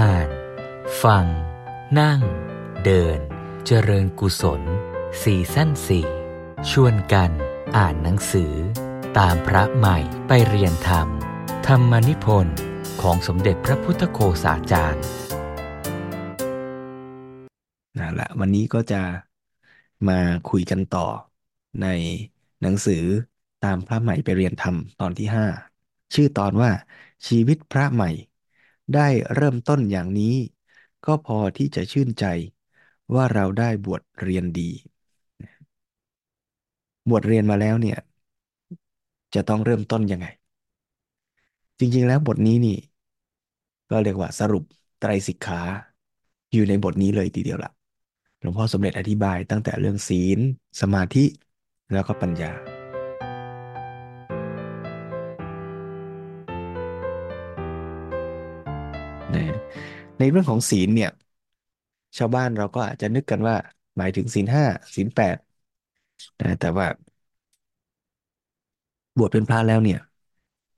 อ่าน ฟัง นั่ง เดิน เจริญกุศลสี่สั้นสี่ชวนกัน อ่านหนังสือ ตามพระใหม่ไปเรียนธรรม ธรรมนิพนธ์ของสมเด็จพระพุทธโฆษาจารย์นั่นแหละวันนี้ก็จะมาคุยกันต่อในหนังสือตามพระใหม่ไปเรียนธรรมตอนที่ห้าชื่อตอนว่าชีวิตพระใหม่ ได้เริ่มต้นอย่างนี้ ก็พอที่จะชื่นใจว่าเราได้บวชเรียนดี บวชเรียนมาแล้วเนี่ย จะต้องเริ่มต้นยังไง จริงๆแล้วบทนี้นี่ ก็เรียกว่าสรุปไตรสิกขาอยู่ในบทนี้เลยทีเดียวละหลวงพ่อสมเด็จอธิบายตั้งแต่เรื่องศีล สมาธิแล้วก็ปัญญา ในเรื่องของศีลเนี่ย ชาวบ้านเราก็อาจจะนึกกันว่า หมายถึงศีลห้าศีลแปดนะแต่ว่า บวชเป็นพระแล้วเนี่ย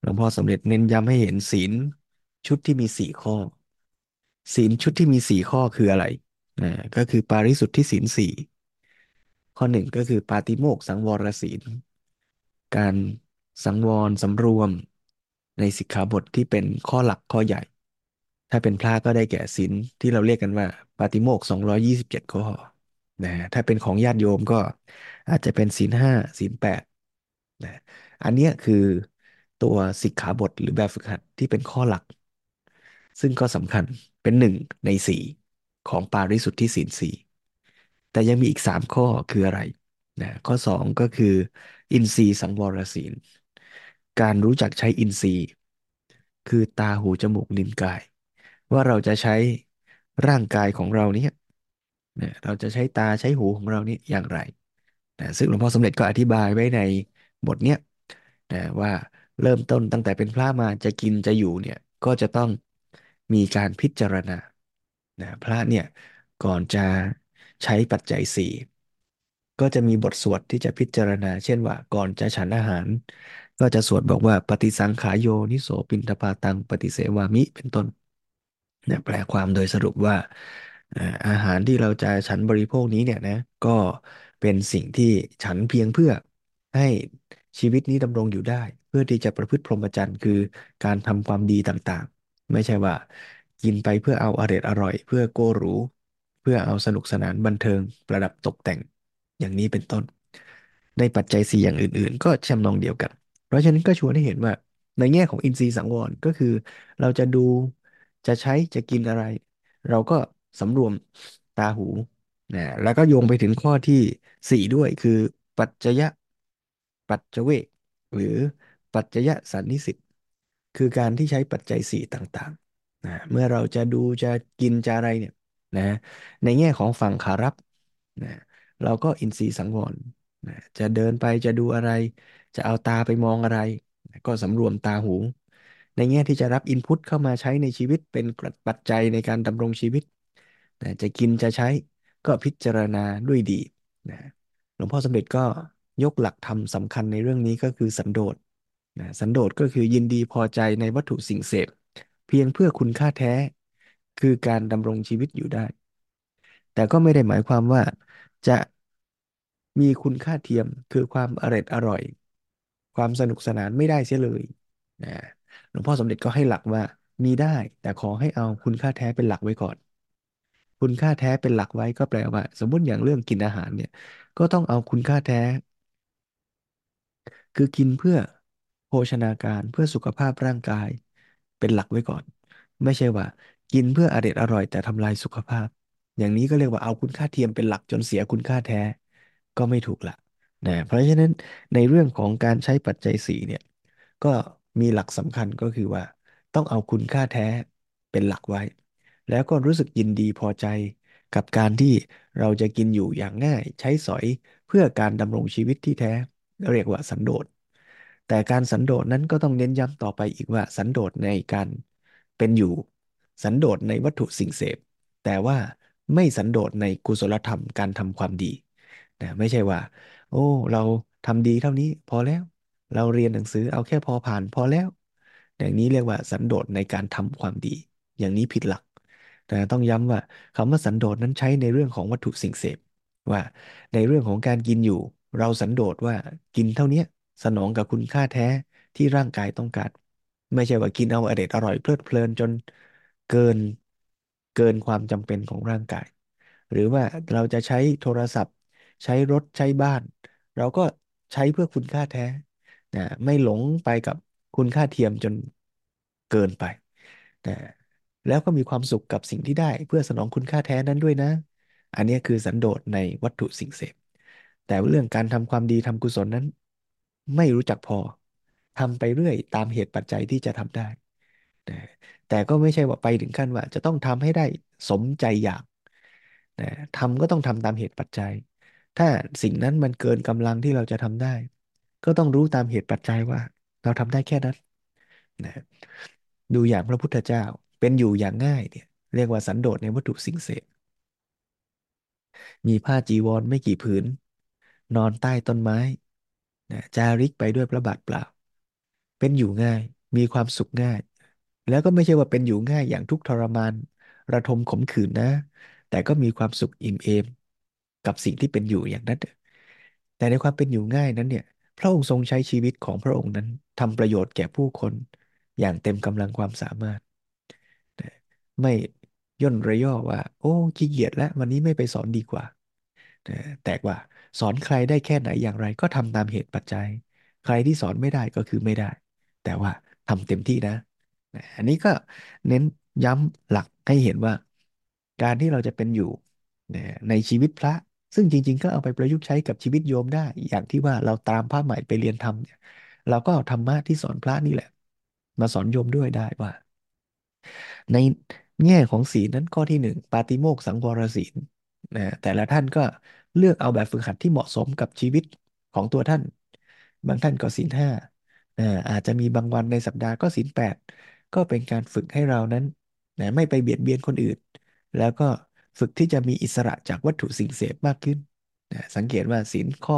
หลวงพ่อสมเด็จเน้นย้ำให้เห็นศีลชุดที่มีสี่ข้อ ศีลชุดที่มีสี่ข้อคืออะไรนะก็คือปาริสุทธิศีลสี่ข้อหนึ่งก็คือปาติโมกสังวรศีล การสังวรสำรวม ในสิกขาบทที่เป็นข้อหลักข้อใหญ่ ถ้าเป็นพระก็ได้แก่ศีลที่เราเรียกกันว่า ปาติโมกสองร้อยี่สิบเจ็ดข้อนะถ้าเป็นของญาติโยมก็อาจจะเป็นศีลห้าศีลแปดนะอันนี้คือตัวสิกขาบทหรือแบบฝึกหัดที่เป็นข้อหลัก ซึ่งก็สำคัญเป็นหนึ่งในสี่ของปาริสุทธิศีลสี่แต่ยังมีอีกสามข้อคืออะไรนะข้อสองก็คือ อินทรีย์สังวรศีล การรู้จักใช้อินทรีย์ คือตาหูจมูกลิ้นกาย ว่าเราจะใช้ร่างกายของเราเนี่ยนะเราจะใช้ตาใช้หูของเรานี่อย่างไรนะซึ่งหลวงพ่อสมเด็จก็อธิบายไว้ในบทเนี้ยนะว่าเริ่มต้นตั้งแต่เป็นพระมาจะกินจะอยู่เนี่ยก็จะต้องมีการพิจารณานะพระเนี่ยก่อนจะใช้ปัจจัยสี่ก็จะมีบทสวดที่จะพิจารณา เช่นว่าก่อนจะฉันอาหาร ก็จะสวดบอกว่าปฏิสังขายโยนิโสปินทปาตัง ปฏิเสวามิเป็นต้น เนี่ยแปลความโดยสรุปว่าอาหารที่เราจะฉันบริโภคนี้เนี่ยนะก็เป็นสิ่งที่ฉันเพียงเพื่อให้ชีวิตนี้ดำรงอยู่ได้ เพื่อที่จะประพฤติพรหมจรรย์คือการทำความดีต่างๆ ไม่ใช่ว่า กินไปเพื่อเอาอร่อยอร่อย เพื่อโกหรูเพื่อเอาสนุกสนานบันเทิงประดับตกแต่งอย่างนี้เป็นต้น ในปัจจัยสี่อย่างอื่น ๆ ก็ชำนองเดียวกัน เพราะฉะนั้นก็ชวนให้เห็นว่าในแง่ของอินทรีย์สังวรก็คือ เราจะดู จะใช้จะกินอะไร เราก็สำรวมตาหูนะแล้วก็โยงไปถึงข้อที่สี่ด้วยคือ ปัจจยะปัจจเวกหรือปัจจยะสันนิสิตคือการที่ใช้ปัจจัยสี่ต่างๆนะเมื่อเราจะดูจะกินจะอะไรเนี่ยนะในแง่ของฝั่งขารับนะเราก็อินทรีย์สังวรนะจะเดินไปจะดูอะไร จะเอาตาไปมองอะไร ก็สำรวมตาหู ในแง่ที่จะรับอินพุตเข้ามาใช้ในชีวิตเป็นปัจจัยในการดำรงชีวิตนะจะกินจะใช้ก็พิจารณาด้วยดีนะหลวงพ่อสมเด็จก็ยกหลักธรรมสำคัญในเรื่องนี้ก็คือสันโดษนะสันโดษก็คือยินดีพอใจในวัตถุสิ่งเสพ เพียงเพื่อคุณค่าแท้ คือการดำรงชีวิตอยู่ได้ แต่ก็ไม่ได้หมายความว่าจะมีคุณค่าเทียมคือความอร่อยอร่อย ความสนุกสนานไม่ได้เสียเลยนะ ลวงพ่อสมเด็จก็ให้หลักว่ามีได้ แต่ขอให้เอาคุณค่าแท้เป็นหลักไว้ก่อน คุณค่าแท้เป็นหลักไว้ก็แปลว่า สมมติอย่างเรื่องกินอาหารเนี่ย ก็ต้องเอาคุณค่าแท้ คือกินเพื่อโภชนาการเพื่อสุขภาพร่างกาย เป็นหลักไว้ก่อน ไม่ใช่ว่า กินเพื่ออร็ดอร่อย แต่ทำลายสุขภาพ อย่างนี้ก็เรียกว่าเอาคุณค่าเทียมเป็นหลักจนเสียคุณค่าแท้ ก็ไม่ถูกละนะเพราะฉะนั้นในเรื่องของการใช้ปัจจัยสี่เนี่ยก็ มีหลักสำคัญก็คือว่า ต้องเอาคุณค่าแท้เป็นหลักไว้ แล้วก็รู้สึกยินดีพอใจกับการที่เราจะกินอยู่อย่างง่าย ใช้สอยเพื่อการดำรงชีวิตที่แท้เรียกว่าสันโดษ แต่การสันโดษนั้นก็ต้องเน้นย้ำต่อไปอีกว่าสันโดษในการเป็นอยู่ สันโดษในวัตถุสิ่งเสพ แต่ว่าไม่สันโดษในกุศลธรรมการทำความดีนะไม่ใช่ว่า โอ้ เราทำดีเท่านี้พอแล้ว เราเรียนหนังสือเอาแค่พอผ่านพอแล้ว อย่างนี้เรียกว่าสันโดษในการทำความดี อย่างนี้ผิดหลัก แต่ต้องย้ำว่าคำว่าสันโดษนั้นใช้ในเรื่องของวัตถุสิ่งเสพว่าในเรื่องของการกินอยู่ เราสันโดษว่ากินเท่านี้สนองกับคุณค่าแท้ที่ร่างกายต้องการ ไม่ใช่ว่ากินเอาอเด็ดอร่อยเพลิดเพลินจนเกินเกินความจำเป็นของร่างกาย หรือว่าเราจะใช้โทรศัพท์ ใช้รถใช้บ้าน เราก็ใช้เพื่อคุณค่าแท้ นะไม่หลงไปกับคุณค่าเทียมจนเกินไปนะแล้วก็มีความสุขกับสิ่งที่ได้ เพื่อสนองคุณค่าแท้นั้นด้วยนะ อันนี้คือสันโดษในวัตถุสิ่งเสพ แต่เรื่องการทำความดีทำกุศลนั้น ไม่รู้จักพอทำไปเรื่อยตามเหตุปัจจัยที่จะทำได้นะแต่ก็ไม่ใช่ว่าไปถึงขั้นว่า จะต้องทำให้ได้สมใจอยากนะทำก็ต้องทำตามเหตุปัจจัย ถ้าสิ่งนั้นมันเกินกำลังที่เราจะทำได้ ก็ต้องรู้ตามเหตุปัจจัยว่า เราทำได้แค่นั้นนะดูอย่างพระพุทธเจ้าเป็นอยู่อย่างง่ายเนี่ย เรียกว่าสันโดษในวัตถุสิ่งเสพมีผ้าจีวรไม่กี่ผืน นอนใต้ต้นไม้นะจาริกไปด้วยพระบาทเปล่า เป็นอยู่ง่ายมีความสุขง่าย แล้วก็ไม่ใช่ว่าเป็นอยู่ง่ายอย่างทุกทรมาน ระทมขมขื่นนะ แต่ก็มีความสุขอิ่มเอม กับสิ่งที่เป็นอยู่อย่างนั้นแต่ในความเป็นอยู่ง่ายนั้นเนี่ย พระองค์ทรงใช้ชีวิตของพระองค์นั้นทำประโยชน์แก่ผู้คนอย่างเต็มกำลังความสามารถ ไม่ย่นระย่อว่า โอ้ขี้เกียจแล้ววันนี้ไม่ไปสอนดีกว่า แต่ว่าสอนใครได้แค่ไหนอย่างไรก็ทำตามเหตุปัจจัย ใครที่สอนไม่ได้ก็คือไม่ได้ แต่ว่าทำเต็มที่นะ อันนี้ก็เน้นย้ำหลักให้เห็นว่า การที่เราจะเป็นอยู่ในชีวิตพระ ซึ่งจริง ๆ ก็เอาไปประยุกต์ใช้กับชีวิตโยมได้ อย่างที่ว่าเราตามพระใหม่ไปเรียนธรรมเนี่ยเราก็เอาธรรมะที่สอนพระนี่แหละ มาสอนโยมด้วยได้ว่า ในแง่ของศีลนั้นข้อที่หนึ่งปาติโมกสังวรศีลนะแต่ละท่านก็เลือกเอาแบบฝึกหัดที่เหมาะสมกับชีวิตของตัวท่าน บางท่านก็ศีลห้าอาจจะมีบางวันในสัปดาห์ก็ศีลแปดก็เป็นการฝึกให้เรานั้นนะไม่ไปเบียดเบียนคนอื่น แล้วก็ ฝึกที่จะมีอิสระจากวัตถุสิ่งเสพมากขึ้นนะสังเกตว่าศีลข้อ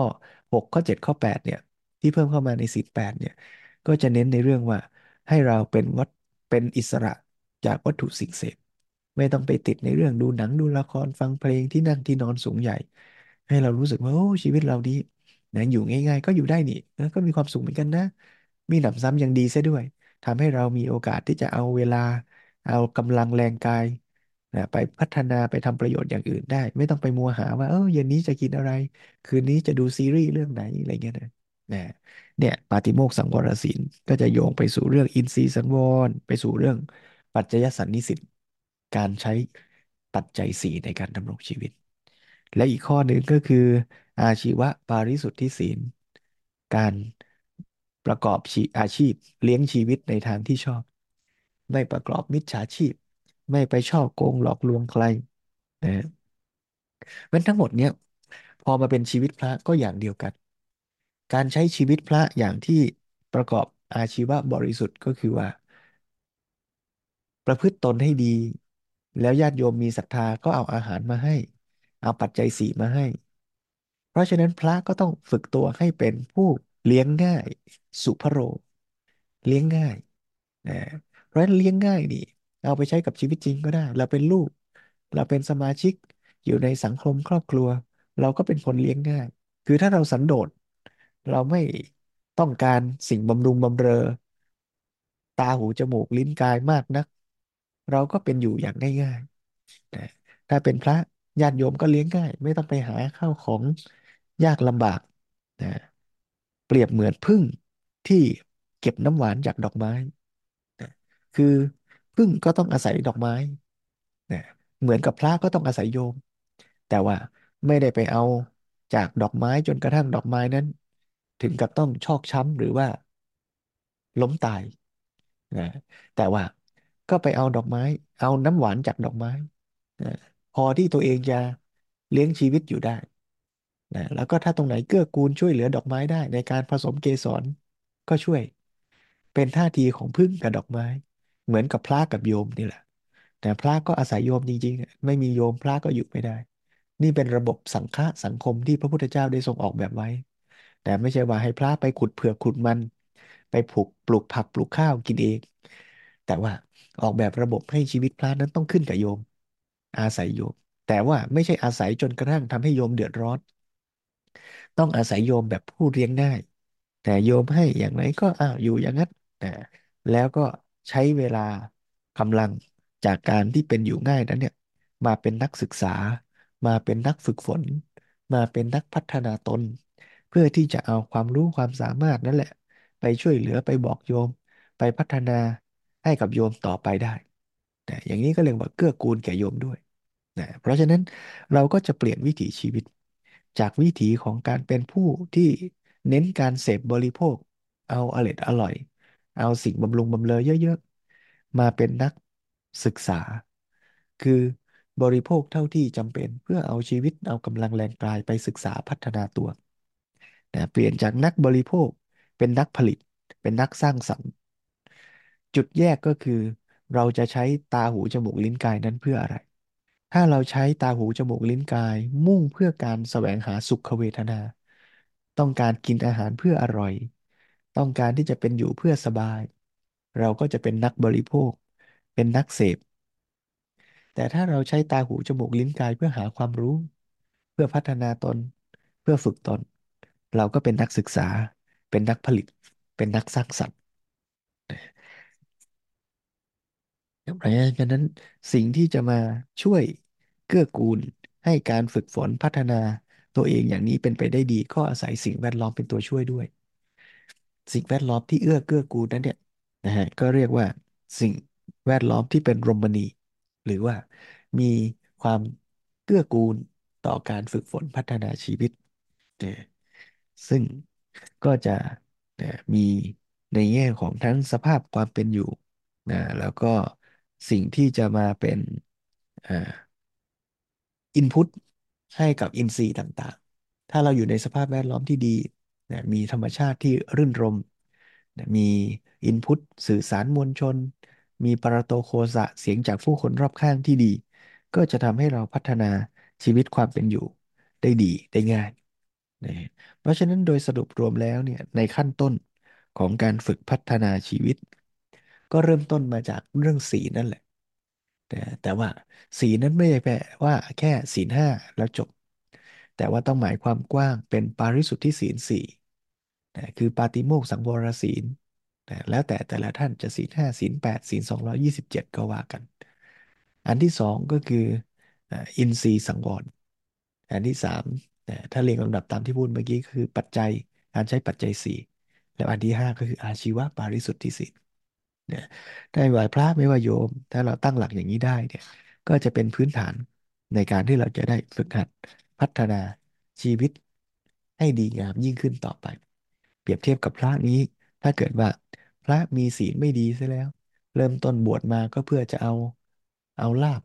หกข้อเจ็ดข้อแปดเนี่ย ที่เพิ่มเข้ามาในศีลแเนี่ย ก็จะเน้นในเรื่องว่าให้เราเป็นวัดเป็นอิสระจากวัตถุสิ่งเสพ ไม่ต้องไปติดในเรื่องดูหนังดูละครฟังเพลงที่นั่งที่นอนสูงใหญ่ ให้เรารู้สึกว่าโอ้ชีวิตเราดีนะอยู่ง่ายๆ ก็อยู่ได้นี่ก็มีความสุขเหมือนกันนะ มีหนำซ้ำยังดีซะด้วยทำให้เรามีโอกาสที่จะเอาเวลา เอากำลังแรงกาย นะไปพัฒนาไปทำประโยชน์อย่างอื่นได้ ไม่ต้องไปมัวหาว่าเออเย็นนี้จะกินอะไร คืนนี้จะดูซีรีส์เรื่องไหนอะไรเงี้ยนะนะเนี่ยปาติโมกสังวรศีลก็จะโยงไปสู่เรื่องอินทรีย์สังวรไปสู่เรื่องปัจจยสันนิสิตการใช้ปัจจัยสี่ในการดำรงชีวิต และอีกข้อหนึ่งก็คือ อาชีวะปาริสุทธิศีล การประกอบอาชีพเลี้ยงชีวิตในทางที่ชอบ ไม่ประกอบมิจฉาชีพ ไม่ไปฉ้อโกงหลอกลวงใครนะฮะมันทั้งหมดเนี้ยพอมาเป็นชีวิตพระก็อย่างเดียวกัน การใช้ชีวิตพระอย่างที่ประกอบอาชีวะบริสุทธิ์ก็คือว่า ประพฤติตนให้ดี แล้วญาติโยมมีศรัทธาก็เอาอาหารมาให้ เอาปัจจัยสี่มาให้ เพราะฉะนั้นพระก็ต้องฝึกตัวให้เป็นผู้เลี้ยงง่าย สุภโร เลี้ยงง่ายนะเพราะฉะนั้นเลี้ยงง่ายนี่ เอาไปใช้กับชีวิตจริงก็ได้ เราเป็นลูก เราเป็นสมาชิกอยู่ในสังคมครอบครัว เราก็เป็นคนเลี้ยงง่าย คือถ้าเราสันโดษ เราไม่ต้องการสิ่งบำรุงบำเรอ ตาหูจมูกลิ้นกายมากนัก เราก็เป็นอยู่อย่างง่ายๆนะถ้าเป็นพระญาติโยมก็เลี้ยงง่าย ไม่ต้องไปหาข้าวของยากลำบากนะเปรียบเหมือนผึ้งที่เก็บน้ำหวานจากดอกไม้นะคือ ผึ้งก็ต้องอาศัยดอกไม้นะเหมือนกับพระก็ต้องอาศัยโยม แต่ว่าไม่ได้ไปเอาจากดอกไม้จนกระทั่งดอกไม้นั้น ถึงกับต้องชอกช้ำหรือว่า ล้มตายนะแต่ว่าก็ไปเอาดอกไม้ เอาน้ำหวานจากดอกไม้นะพอที่ตัวเองจะเลี้ยงชีวิตอยู่ได้นะแล้วก็ถ้าตรงไหนเกื้อกูลช่วยเหลือดอกไม้ได้ ในการผสมเกสรก็ช่วย เป็นท่าทีของผึ้งกับดอกไม้ เหมือนกับพระกับโยมนี่แหละ แต่พระก็อาศัยโยมจริงๆ ไม่มีโยมพระก็อยู่ไม่ได้ นี่เป็นระบบสังฆะสังคมที่พระพุทธเจ้าได้ทรงออกแบบไว้ แต่ไม่ใช่ว่าให้พระไปขุดเผือกขุดมัน ไปปลูกปลูกผักปลูกข้าวกินเอง แต่ว่าออกแบบระบบให้ชีวิตพระนั้นต้องขึ้นกับโยม อาศัยโยม แต่ว่าไม่ใช่อาศัยจนกระทั่งทำให้โยมเดือดร้อน ต้องอาศัยโยมแบบผู้เลี้ยงง่าย แต่โยมให้อย่างไรก็อ้าวอยู่อย่างนั้นแล้วก็ ใช้เวลากำลังจากการที่เป็นอยู่ง่ายนั้นเนี่ย มาเป็นนักศึกษา มาเป็นนักฝึกฝน มาเป็นนักพัฒนาตน เพื่อที่จะเอาความรู้ความสามารถนั่นแหละ ไปช่วยเหลือไปบอกโยม ไปพัฒนาให้กับโยมต่อไปได้นะอย่างนี้ก็เรียกว่าเกื้อกูลแก่โยมด้วยนะเพราะฉะนั้นเราก็จะเปลี่ยนวิถีชีวิต จากวิถีของการเป็นผู้ที่เน้นการเสพบริโภค เอาอร็ดอร่อย เอาสิ่งบำรุงบำเรอเยอะๆ มาเป็นนักศึกษา คือบริโภคเท่าที่จำเป็นเพื่อเอาชีวิตเอากำลังแรงกายไปศึกษาพัฒนาตัวนะเปลี่ยนจากนักบริโภคเป็นนักผลิต เป็นนักสร้างสรรค์ จุดแยกก็คือ เราจะใช้ตาหูจมูกลิ้นกายนั้นเพื่ออะไร ถ้าเราใช้ตาหูจมูกลิ้นกาย มุ่งเพื่อการแสวงหาสุขเวทนา ต้องการกินอาหารเพื่ออร่อย ต้องการที่จะเป็นอยู่เพื่อสบาย เราก็จะเป็นนักบริโภค เป็นนักเสพ แต่ถ้าเราใช้ตาหูจมูกลิ้นกายเพื่อหาความรู้ เพื่อพัฒนาตน เพื่อฝึกตน เราก็เป็นนักศึกษา เป็นนักผลิต เป็นนักสร้างสรรค์เพราะฉะนั้นสิ่งที่จะมาช่วยเกื้อกูลให้การฝึกฝนพัฒนาตัวเองอย่างนี้เป็นไปได้ดี ก็อาศัยสิ่งแวดล้อมเป็นตัวช่วยด้วย สิ่งแวดล้อมที่เอื้อเกื้อกูลนั้นเนี่ยนะฮะก็เรียกว่าสิ่งแวดล้อมที่เป็นรมณี หรือว่ามีความเกื้อกูลต่อการฝึกฝนพัฒนาชีวิตเนี่ยซึ่งก็จะนะมีในแง่ของทั้งสภาพความเป็นอยู่นะแล้วก็สิ่งที่จะมาเป็นอ่าอินพุตให้กับอินทรีย์ต่างๆ ถ้าเราอยู่ในสภาพแวดล้อมที่ดี นะมีธรรมชาติที่รื่นรมนะมีอินพุตสื่อสารมวลชน มีปรโตโคสะเสียงจากผู้คนรอบข้างที่ดี ก็จะทำให้เราพัฒนาชีวิตความเป็นอยู่ได้ดีได้ง่ายนะเพราะฉะนั้นโดยสรุปรวมแล้วเนี่ยในขั้นต้นของการฝึกพัฒนาชีวิต ก็เริ่มต้นมาจากเรื่องศีนั่นแหละแต่แต่ว่าศีนั้นไม่ใช่แปลว่าแค่ศีห้าแล้วจบ แต่ว่าต้องหมายความกว้างเป็นปาริสุทธิศีลสี่นะคือปาติโมกสังวรศีลนะแล้วแต่แต่ละท่านจะศีลห้าศีลแปดศีลสองร้อยยี่สิบเจ็ดก็ว่ากัน อันที่สองก็คืออินทรีย์สังวร อันที่สามนะถ้าเรียงลำดับตามที่พูดเมื่อกี้คือปัจจัยการใช้ปัจจัยสี่แล้วอันที่ห้าก็คืออาชีวะปาริสุทธิศีลเนี่ยได้ไหวพระไม่ว่าโยม ถ้าเราตั้งหลักอย่างนี้ได้เนี่ยก็จะเป็นพื้นฐานในการที่เราจะได้ฝึกหัด พัฒนาชีวิตให้ดีงามยิ่งขึ้นต่อไป เปรียบเทียบกับพระนี้ ถ้าเกิดว่าพระมีศีลไม่ดีซะแล้ว เริ่มต้นบวชมาก็เพื่อจะเอาเอาลาภ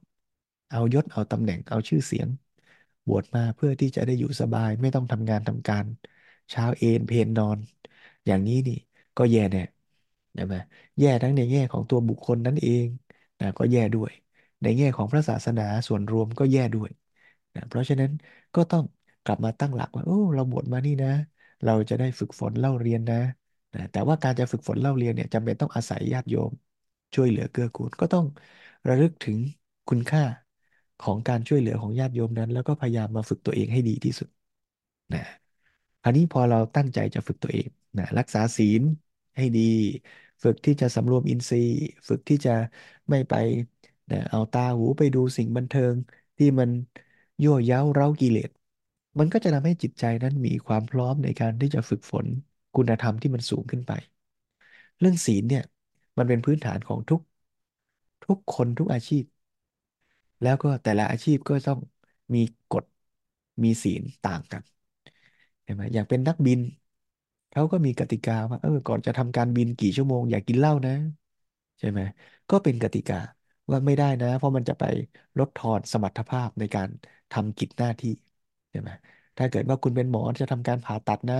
เอายศเอาตำแหน่งเอาชื่อเสียง บวชมาเพื่อที่จะได้อยู่สบายไม่ต้องทำงานทำการ เช้าเอนเพลนอน อย่างนี้นี่ก็แย่แน่ใช่ไหมแย่ทั้งในแง่ของตัวบุคคลนั่นเองนะก็แย่ด้วย ในแง่ของพระศาสนาส่วนรวมก็แย่ด้วย นะเพราะฉะนั้นก็ต้องกลับมาตั้งหลักว่าโอ้เราบวชมานี่นะ เราจะได้ฝึกฝนเล่าเรียนนะนะแต่ว่าการจะฝึกฝนเล่าเรียนเนี่ยจำเป็นต้องอาศัยญาติโยม ช่วยเหลือเกื้อกูลก็ต้องระลึกถึงคุณค่าของการช่วยเหลือของญาติโยมนั้น แล้วก็พยายามมาฝึกตัวเองให้ดีที่สุดนะอันนี้พอเราตั้งใจจะฝึกตัวเองนะรักษาศีลให้ดี ฝึกที่จะสำรวมอินทรีย์ ฝึกที่จะไม่ไปนะเอาตาหูไปดูสิ่งบันเทิงที่มัน ยั่วเย้าเร้ากิเลส มันก็จะทำให้จิตใจนั้นมีความพร้อมในการที่จะฝึกฝนคุณธรรมที่มันสูงขึ้นไป เรื่องศีลเนี่ยมันเป็นพื้นฐานของทุก ทุกคนทุกอาชีพ แล้วก็แต่ละอาชีพก็ต้องมีกฎมีศีลต่างกันเห็นไหมอย่างเป็นนักบินเขาก็มีกติกาว่าเออ ก่อนจะทำการบินกี่ชั่วโมงอย่ากินเหล้านะ ใช่ไหมก็เป็นกติกาว่าไม่ได้นะ เพราะมันจะไปลดทอนสมรรถภาพในการ ทำกิจหน้าที่ใช่ไหมถ้าเกิดว่าคุณเป็นหมอจะทำการผ่าตัดนะ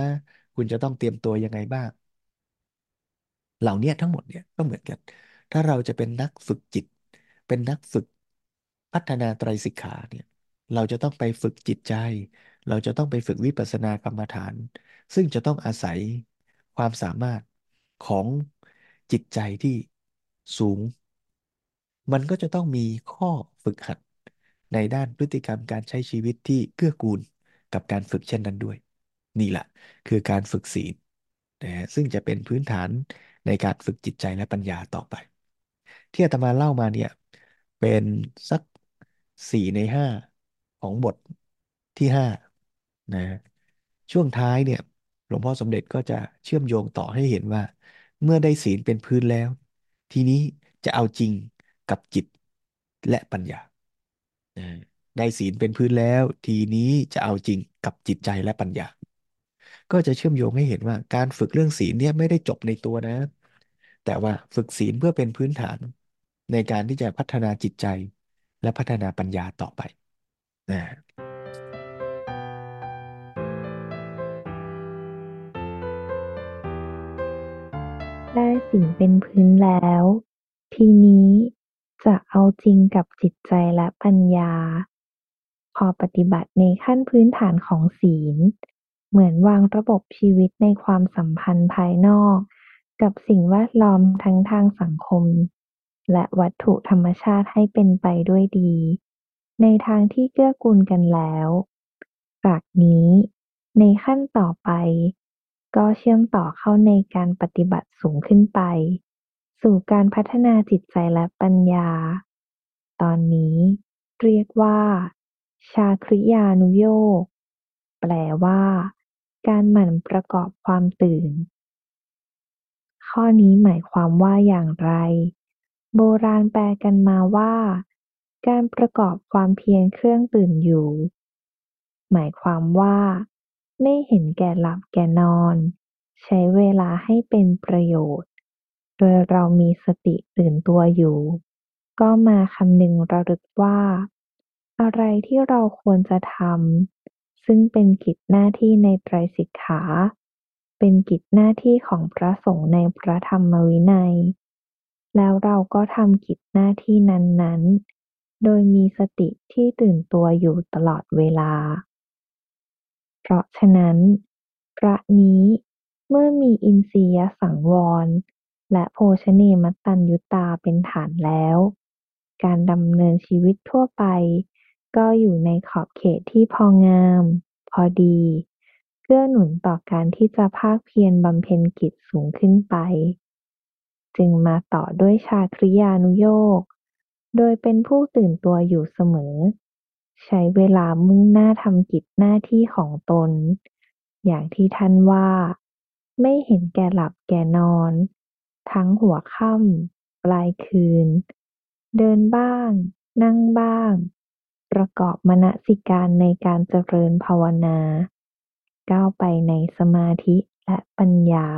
คุณจะต้องเตรียมตัวยังไงบ้าง เหล่านี้ทั้งหมดเนี่ยก็เหมือนกัน ถ้าเราจะเป็นนักฝึกจิต เป็นนักฝึกพัฒนาไตรสิกขาเนี่ยเราจะต้องไปฝึกจิตใจ เราจะต้องไปฝึกวิปัสสนากรรมฐาน ซึ่งจะต้องอาศัยความสามารถของจิตใจที่สูง มันก็จะต้องมีข้อฝึกหัด ในด้านพฤติกรรมการใช้ชีวิตที่เกื้อกูลกับการฝึกเช่นนั้นด้วย นี่แหละคือการฝึกศีลนะซึ่งจะเป็นพื้นฐานในการฝึกจิตใจและปัญญาต่อไป ที่อาตมาเล่ามาเนี่ยเป็นสักสี่ในห้าของบทที่ห้านะช่วงท้ายเนี่ยหลวงพ่อสมเด็จก็จะเชื่อมโยงต่อให้เห็นว่า เมื่อได้ศีลเป็นพื้นแล้ว ทีนี้จะเอาจริงกับจิตและปัญญา ได้ศีลเป็นพื้นแล้ว ทีนี้จะเอาจริงกับจิตใจและปัญญา ก็จะเชื่อมโยงให้เห็นว่า การฝึกเรื่องศีลเนี่ยไม่ได้จบในตัวนะ แต่ว่าฝึกศีลเพื่อเป็นพื้นฐาน ในการที่จะพัฒนาจิตใจและพัฒนาปัญญาต่อไปนะได้สิ่งเป็นพื้นแล้ว ทีนี้ จะเอาจริงกับจิตใจและปัญญา พอปฏิบัติในขั้นพื้นฐานของศีล เหมือนวางระบบชีวิตในความสัมพันธ์ภายนอก กับสิ่งแวดล้อมทั้งทางสังคม และวัตถุธรรมชาติให้เป็นไปด้วยดี ในทางที่เกื้อกูลกันแล้ว จากนี้ในขั้นต่อไป ก็เชื่อมต่อเข้าในการปฏิบัติสูงขึ้นไป สู่การพัฒนาจิตใจและปัญญา ตอนนี้เรียกว่า ชาคริยานุโยคแปลว่า การหมั่นประกอบความตื่น ข้อนี้หมายความว่าอย่างไร โบราณแปลกันมาว่า การประกอบความเพียรเครื่องตื่นอยู่ หมายความว่า ไม่เห็นแก่หลับแก่นอน ใช้เวลาให้เป็นประโยชน์ โดยเรามีสติตื่นตัวอยู่ ก็มาคำนึงระลึกว่า อะไรที่เราควรจะทำซึ่งเป็นกิจหน้าที่ในไตรสิกขา เป็นกิจหน้าที่ของพระสงฆ์ในพระธรรมวินัย แล้วเราก็ทำกิจหน้าที่นั้นๆ โดยมีสติที่ตื่นตัวอยู่ตลอดเวลา เพราะฉะนั้น พระนี้เมื่อมีอินทรียสังวร และโภชเนมัตัญญุตาเป็นฐานแล้ว การดำเนินชีวิตทั่วไป ก็อยู่ในขอบเขตที่พองาม พอดี เกื้อหนุนต่อการที่จะภาคเพียรบำเพ็ญกิจสูงขึ้นไป จึงมาต่อด้วยชาคริยานุโยคโดยเป็นผู้ตื่นตัวอยู่เสมอ ใช้เวลามุ่งหน้าทำกิจหน้าที่ของตน อย่างที่ท่านว่า ไม่เห็นแก่หลับแก่นอน ทั้งหัวค่ำ ปลายคืน เดินบ้าง นั่งบ้าง ประกอบมนสิการในการเจริญภาวนา ก้าวไปในสมาธิและปัญญา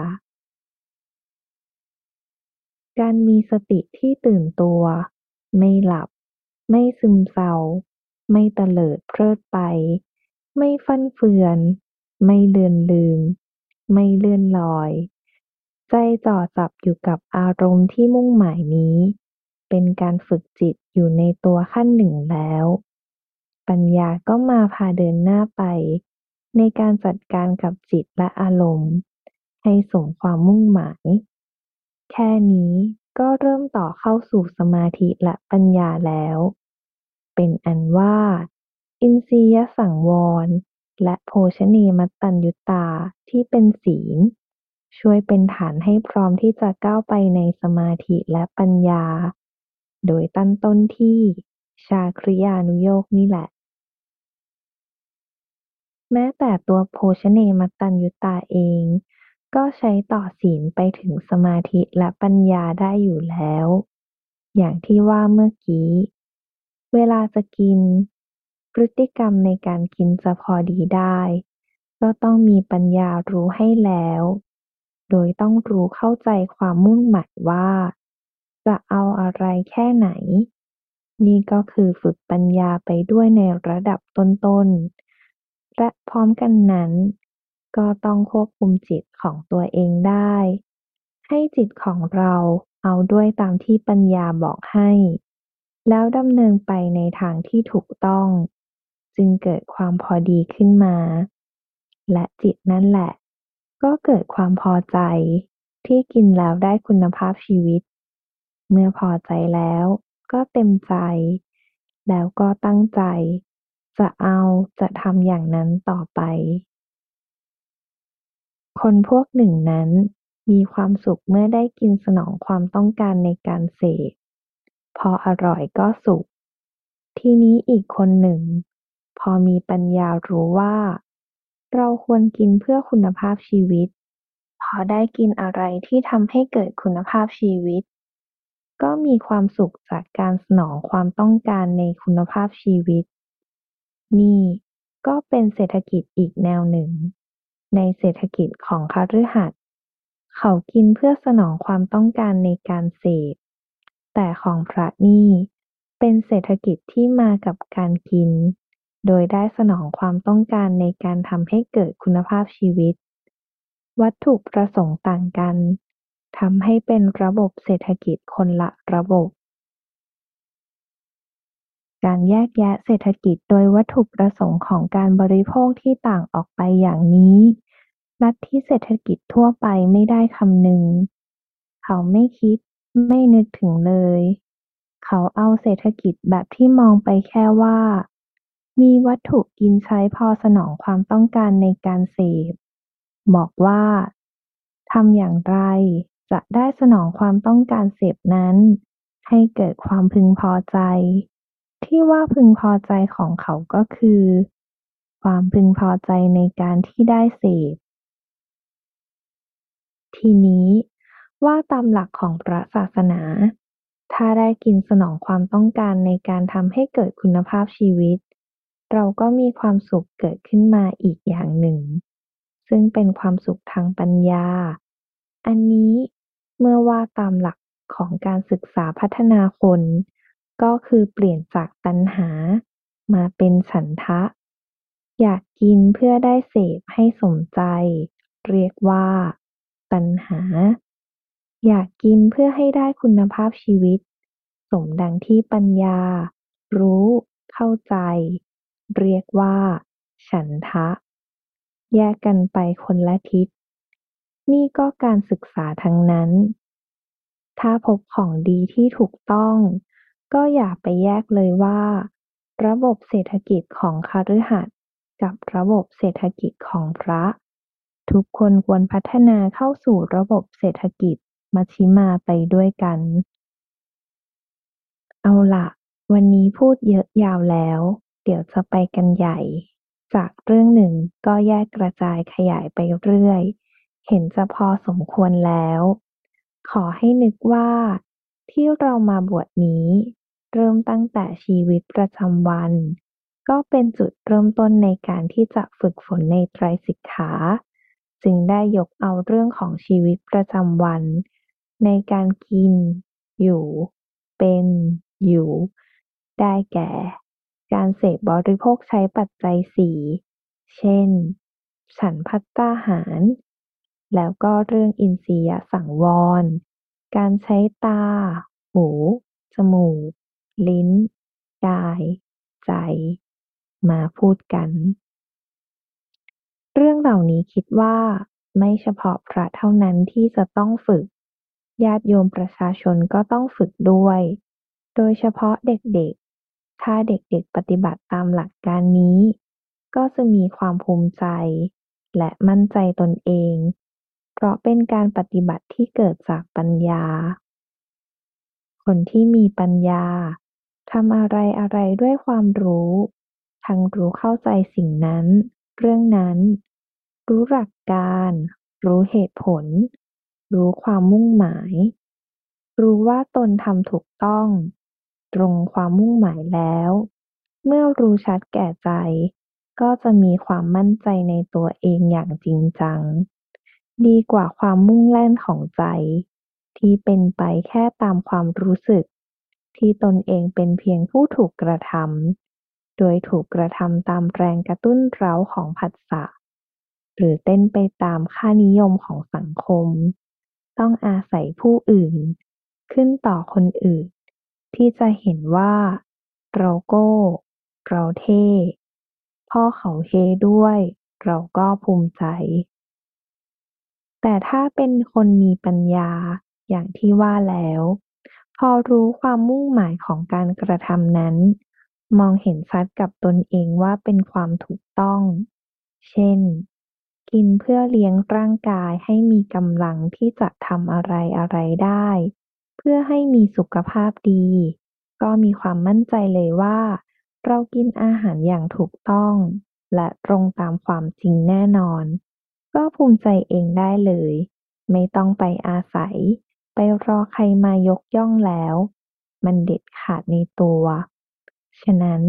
การมีสติที่ตื่นตัว ไม่หลับ ไม่ซึมเศร้า ไม่เตลิดเพลิดไป ไม่ฟั่นเฟือน ไม่เลือนลืม ไม่เลื่อนลอย ใจจ่อจับอยู่กับอารมณ์ที่มุ่งหมายนี้ เป็นการฝึกจิตอยู่ในตัวขั้นหนึ่งแล้ว ปัญญาก็มาพาเดินหน้าไป ในการจัดการกับจิตและอารมณ์ ให้สมความมุ่งหมาย แค่นี้ก็เริ่มต่อเข้าสู่สมาธิและปัญญาแล้ว เป็นอันว่า อินทรียสังวร และโภชเนมัตัญญุตาที่เป็นศีล ช่วยเป็นฐานให้พร้อมที่จะก้าวไปในสมาธิและปัญญา โดยตั้งต้นที่ชาคริยานุโยคนี่แหละ แม้แต่ตัวโภชเนมตัญญุตาเอง ก็ใช้ต่อศีลไปถึงสมาธิและปัญญาได้อยู่แล้ว อย่างที่ว่าเมื่อกี้ เวลาจะกิน พฤติกรรมในการกินจะพอดีได้ ก็ต้องมีปัญญารู้ให้แล้ว โดยต้องรู้เข้าใจความมุ่งหมายว่า จะเอาอะไรแค่ไหน นี่ก็คือฝึกปัญญาไปด้วยในระดับต้นๆ และพร้อมกันนั้น ก็ต้องควบคุมจิตของตัวเองได้ ให้จิตของเราเอาด้วยตามที่ปัญญาบอกให้ แล้วดำเนินไปในทางที่ถูกต้อง จึงเกิดความพอดีขึ้นมา และจิตนั่นแหละ ก็เกิดความพอใจที่กินแล้วได้คุณภาพชีวิต เมื่อพอใจแล้วก็เต็มใจ แล้วก็ตั้งใจ จะเอาจะทำอย่างนั้นต่อไป คนพวกหนึ่งนั้นมีความสุขเมื่อได้กินสนองความต้องการในการเสพพออร่อยก็สุข ทีนี้อีกคนหนึ่ง พอมีปัญญารู้ว่า เราควรกินเพื่อคุณภาพชีวิต พอได้กินอะไรที่ทำให้เกิดคุณภาพชีวิต ก็มีความสุขจากการสนองความต้องการในคุณภาพชีวิต นี่ก็เป็นเศรษฐกิจอีกแนวหนึ่ง ในเศรษฐกิจของคฤหัสถ์เขากินเพื่อสนองความต้องการในการเสพแต่ของพระนี่เป็นเศรษฐกิจที่มากับการกิน โดยได้สนองความต้องการในการทำให้เกิดคุณภาพชีวิต วัตถุประสงค์ต่างกันทำให้เป็นระบบเศรษฐกิจคนละระบบ การแยกแยะเศรษฐกิจโดยวัตถุประสงค์ของการบริโภคที่ต่างออกไปอย่างนี้ลัทธิเศรษฐกิจทั่วไปไม่ได้คำนึง เขาไม่คิดไม่นึกถึงเลย เขาเอาเศรษฐกิจแบบที่มองไปแค่ว่า มีวัตถุกินใช้พอสนองความต้องการในการเสพ บอกว่าทำอย่างไรจะได้สนองความต้องการเสพนั้น ให้เกิดความพึงพอใจ ที่ว่าพึงพอใจของเขาก็คือ ความพึงพอใจในการที่ได้เสพ ทีนี้ว่าตามหลักของพระศาสนา ถ้าได้กินสนองความต้องการในการทำให้เกิดคุณภาพชีวิต เราก็มีความสุขเกิดขึ้นมาอีกอย่างหนึ่ง ซึ่งเป็นความสุขทางปัญญา อันนี้เมื่อว่าตามหลักของการศึกษาพัฒนาคน ก็คือเปลี่ยนจากตัณหามาเป็นฉันทะ อยากกินเพื่อได้เสพให้สมใจ เรียกว่า ตัณหา อยากกินเพื่อให้ได้คุณภาพชีวิต สมดังที่ปัญญา รู้ เข้าใจ เรียกว่า ฉันทะ แยกกันไปคนละทิศ นี่ก็การศึกษาทั้งนั้น ถ้าพบของดีที่ถูกต้อง ก็อย่าไปแยกเลยว่า ระบบเศรษฐกิจของคฤหัสถ์กับระบบเศรษฐกิจของพระ ทุกคนควรพัฒนาเข้าสู่ระบบเศรษฐกิจมัชิมาไปด้วยกัน เอาละวันนี้พูดเยอะยาวแล้ว เดี๋ยวจะไปกันใหญ่ จากเรื่องหนึ่งก็แยกกระจายขยายไปเรื่อย เห็นจะพอสมควรแล้ว ขอให้นึกว่า ที่เรามาบวชนี้ เริ่มตั้งแต่ชีวิตประจำวัน ก็เป็นจุดเริ่มต้นในการที่จะฝึกฝนในไตรสิกขาจึงได้ยกเอาเรื่องของชีวิตประจำวัน ในการกิน อยู่ เป็น อยู่ ได้แก่ การเสพบริโภคใช้ปัจจัยสี่ เช่น ฉันภัตตาหาร แล้วก็เรื่องอินทรียสังวร การใช้ตา หู จมูก ลิ้น กาย ใจ มาพูดกัน เรื่องเหล่านี้คิดว่าไม่เฉพาะพระเท่านั้นที่จะต้องฝึก ญาติโยมประชาชนก็ต้องฝึกด้วย โดยเฉพาะเด็กๆ ถ้าเด็กๆ ปฏิบัติตามหลักการนี้ ก็จะมีความภูมิใจ และมั่นใจตนเอง เพราะเป็นการปฏิบัติที่เกิดจากปัญญา คนที่มีปัญญาทำอะไรอะไรด้วยความรู้ ทั้งรู้เข้าใจสิ่งนั้น เรื่องนั้น รู้หลักการ รู้เหตุผล รู้ความมุ่งหมาย รู้ว่าตนทำถูกต้อง ตรงความมุ่งหมายแล้ว เมื่อรู้ชัดแก่ใจ ก็จะมีความมั่นใจในตัวเองอย่างจริงจัง ดีกว่าความมุ่งแล่นของใจ ที่เป็นไปแค่ตามความรู้สึก ที่ตนเองเป็นเพียงผู้ถูกกระทำโดยถูกกระทำตามแรงกระตุ้นเร้าของผัสสะหรือเต้นไปตามค่านิยมของสังคม ต้องอาศัยผู้อื่น ขึ้นต่อคนอื่น ที่จะเห็นว่า เราโก้ เราเท่ พ่อเขาเฮด้วย เราก็ภูมิใจ แต่ถ้าเป็นคนมีปัญญาอย่างที่ว่าแล้ว พอรู้ความมุ่งหมายของการกระทำนั้น มองเห็นชัดกับตนเองว่าเป็นความถูกต้อง เช่น กินเพื่อเลี้ยงร่างกายให้มีกำลังที่จะทำอะไรอะไรได้ พื่อให้มีสุขภาพดี ก็มีความมั่นใจเลยว่า เรากินอาหารอย่างถูกต้อง และตรงตามความจริงแน่นอน ก็ภูมิใจเองได้เลย ไม่ต้องไปอาศัย ไปรอใครมายกย่องแล้ว มันเด็ดขาดในตัว ฉะนั้น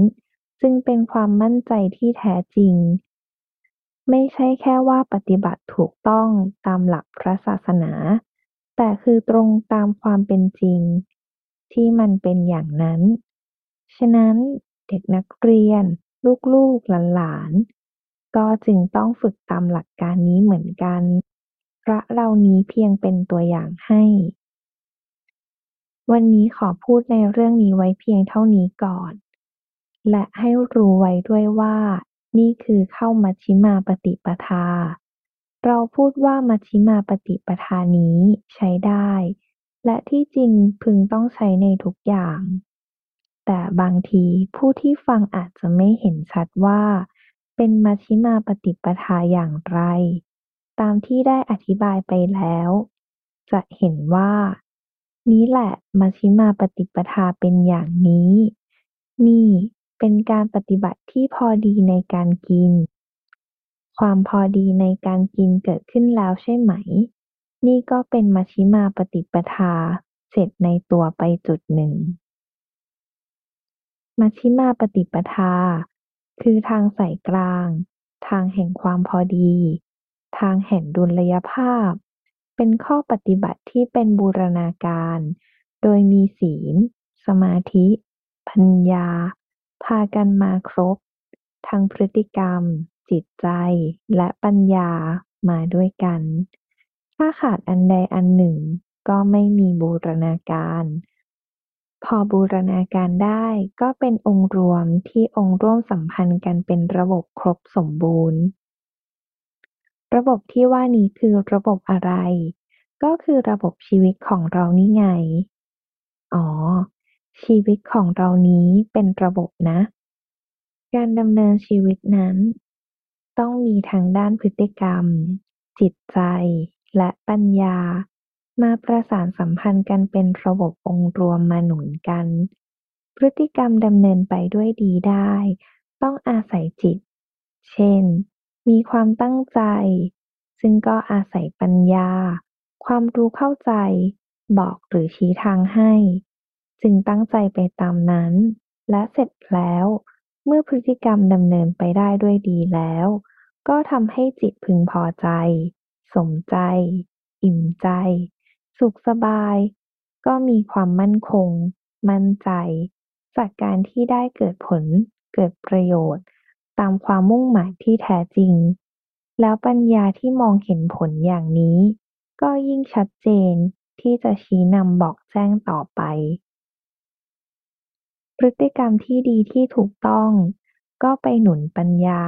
จึงเป็นความมั่นใจที่แท้จริง ไม่ใช่แค่ว่าปฏิบัติถูกต้องตามหลักพระศาสนา แต่คือตรงตามความเป็นจริง ที่มันเป็นอย่างนั้น ฉะนั้นเด็กนักเรียน ลูกๆหลานๆ ก็จึงต้องฝึกตามหลักการนี้เหมือนกัน พระเหล่านี้เพียงเป็นตัวอย่างให้ วันนี้ขอพูดในเรื่องนี้ไว้เพียงเท่านี้ก่อน และให้รู้ไว้ด้วยว่า นี่คือเข้ามัชฌิมาปฏิปทา เราพูดว่ามัชฌิมาปฏิปทานี้ใช้ได้ และที่จริงพึงต้องใช้ในทุกอย่าง แต่บางทีผู้ที่ฟังอาจจะไม่เห็นชัดว่า เป็นมัชฌิมาปฏิปทาอย่างไร ตามที่ได้อธิบายไปแล้ว จะเห็นว่า นี้แหละมัชฌิมาปฏิปทาเป็นอย่างนี้ นี่เป็นการปฏิบัติที่พอดีในการกิน ความพอดีในการกินเกิดขึ้นแล้วใช่ไหม นี่ก็เป็นมัชฌิมาปฏิปทา เสร็จในตัวไปจุดหนึ่ง มัชฌิมาปฏิปทา คือทางสายกลาง ทางแห่งความพอดี ทางแห่งดุลยภาพ เป็นข้อปฏิบัติที่เป็นบูรณาการ โดยมีศีล สมาธิ ปัญญา พากันมาครบ ทั้งพฤติกรรม จิตใจและปัญญามาด้วยกัน ถ้าขาดอันใดอันหนึ่ง ก็ไม่มีบูรณาการ พอบูรณาการได้ก็เป็นองค์รวมที่องค์ร่วมสัมพันธ์กันเป็นระบบครบสมบูรณ์ ระบบที่ว่านี้คือระบบอะไร ก็คือระบบชีวิตของเรานี่ไง อ๋อ ชีวิตของเรานี้เป็นระบบนะการดำเนินชีวิตนั้น ต้องมีทั้งด้านพฤติกรรม จิตใจ และปัญญา มาประสานสัมพันธ์กันเป็นระบบองค์รวมมาหนุนกัน พฤติกรรมดำเนินไปด้วยดีได้ ต้องอาศัยจิต เช่น มีความตั้งใจ ซึ่งก็อาศัยปัญญา ความรู้เข้าใจ บอกหรือชี้ทางให้ จึงตั้งใจไปตามนั้น และเสร็จแล้วเมื่อพฤติกรรมดำเนินไปได้ด้วยดีแล้ว ก็ทำให้จิตพึงพอใจ สมใจ อิ่มใจ สุขสบาย ก็มีความมั่นคง มั่นใจ จากการที่ได้เกิดผล เกิดประโยชน์ ตามความมุ่งหมายที่แท้จริง แล้วปัญญาที่มองเห็นผลอย่างนี้ ก็ยิ่งชัดเจนที่จะชี้นำบอกแจ้งต่อไป พฤติกรรมที่ดีที่ถูกต้อง ก็ไปหนุนปัญญา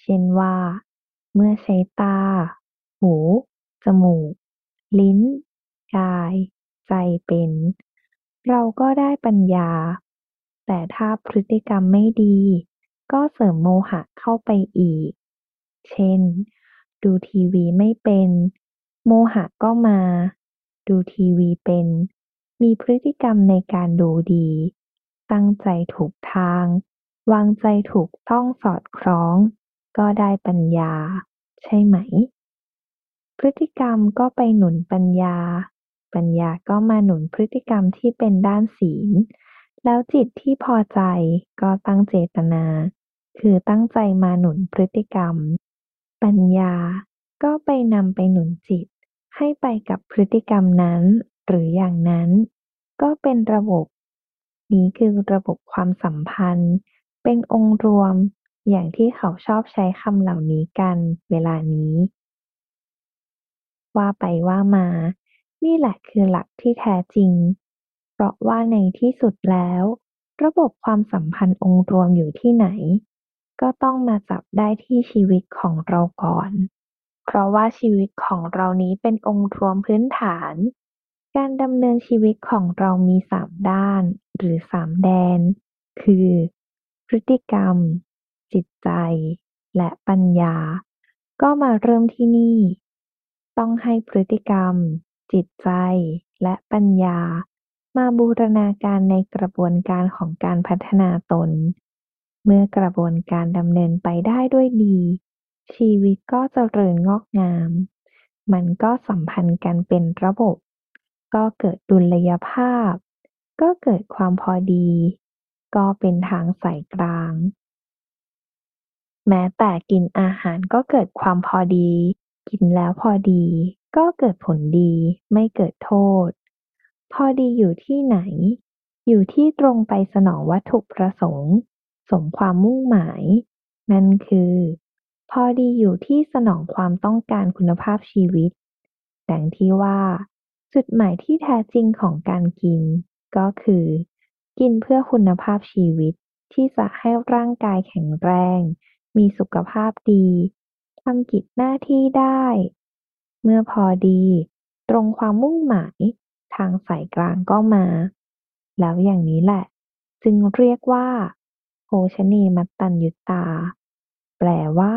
เช่นว่า เมื่อใช้ตา หู จมูก ลิ้น กาย ใจเป็น เราก็ได้ปัญญา แต่ถ้าพฤติกรรมไม่ดี ก็เสริมโมหะเข้าไปอีก เช่น ดูทีวีไม่เป็น โมหะก็มา ดูทีวีเป็น มีพฤติกรรมในการดูดี ตั้งใจถูกทางวางใจถูกต้องสอดคล้อง ก็ได้ปัญญา ใช่ไหม พฤติกรรมก็ไปหนุนปัญญา ปัญญาก็มาหนุนพฤติกรรมที่เป็นด้านศีล แล้วจิตที่พอใจก็ตั้งเจตนา คือตั้งใจมาหนุนพฤติกรรม ปัญญาก็ไปนำไปหนุนจิต ให้ไปกับพฤติกรรมนั้น หรืออย่างนั้น ก็เป็นระบบ นี้คือระบบความสัมพันธ์ เป็นองค์รวม อย่างที่เขาชอบใช้คำเหล่านี้กันเวลานี้ ว่าไปว่ามา นี่แหละคือหลักที่แท้จริง เพราะว่าในที่สุดแล้ว ระบบความสัมพันธ์องค์รวมอยู่ที่ไหน ก็ต้องมาจับได้ที่ชีวิตของเราก่อน เพราะว่าชีวิตของเรานี้เป็นองค์รวมพื้นฐาน การดำเนินชีวิตของเรามีสามด้าน หรือสามแดน คือ พฤติกรรม จิตใจ และปัญญา ก็มาเริ่มที่นี่ ต้องให้พฤติกรรม จิตใจ และปัญญา มาบูรณาการในกระบวนการของการพัฒนาตน เมื่อกระบวนการดำเนินไปได้ด้วยดี ชีวิตก็เจริญงอกงาม มันก็สัมพันธ์กันเป็นระบบ ก็เกิดดุลยภาพ ก็เกิดความพอดี ก็เป็นทางสายกลาง แม้แต่กินอาหารก็เกิดความพอดี กินแล้วพอดี ก็เกิดผลดี ไม่เกิดโทษ พอดีอยู่ที่ไหน อยู่ที่ตรงไปสนองวัตถุประสงค์ สมความมุ่งหมาย นั่นคือ พอดีอยู่ที่สนองความต้องการคุณภาพชีวิต ดังที่ว่า จุดหมายที่แท้จริงของการกิน ก็คือ กินเพื่อคุณภาพชีวิตที่จะให้ร่างกายแข็งแรง มีสุขภาพดี ทำกิจหน้าที่ได้ เมื่อพอดี ตรงความมุ่งหมาย ทางสายกลางก็มา แล้วอย่างนี้แหละ จึงเรียกว่าโภชเนมัตตัญญุตา แปลว่า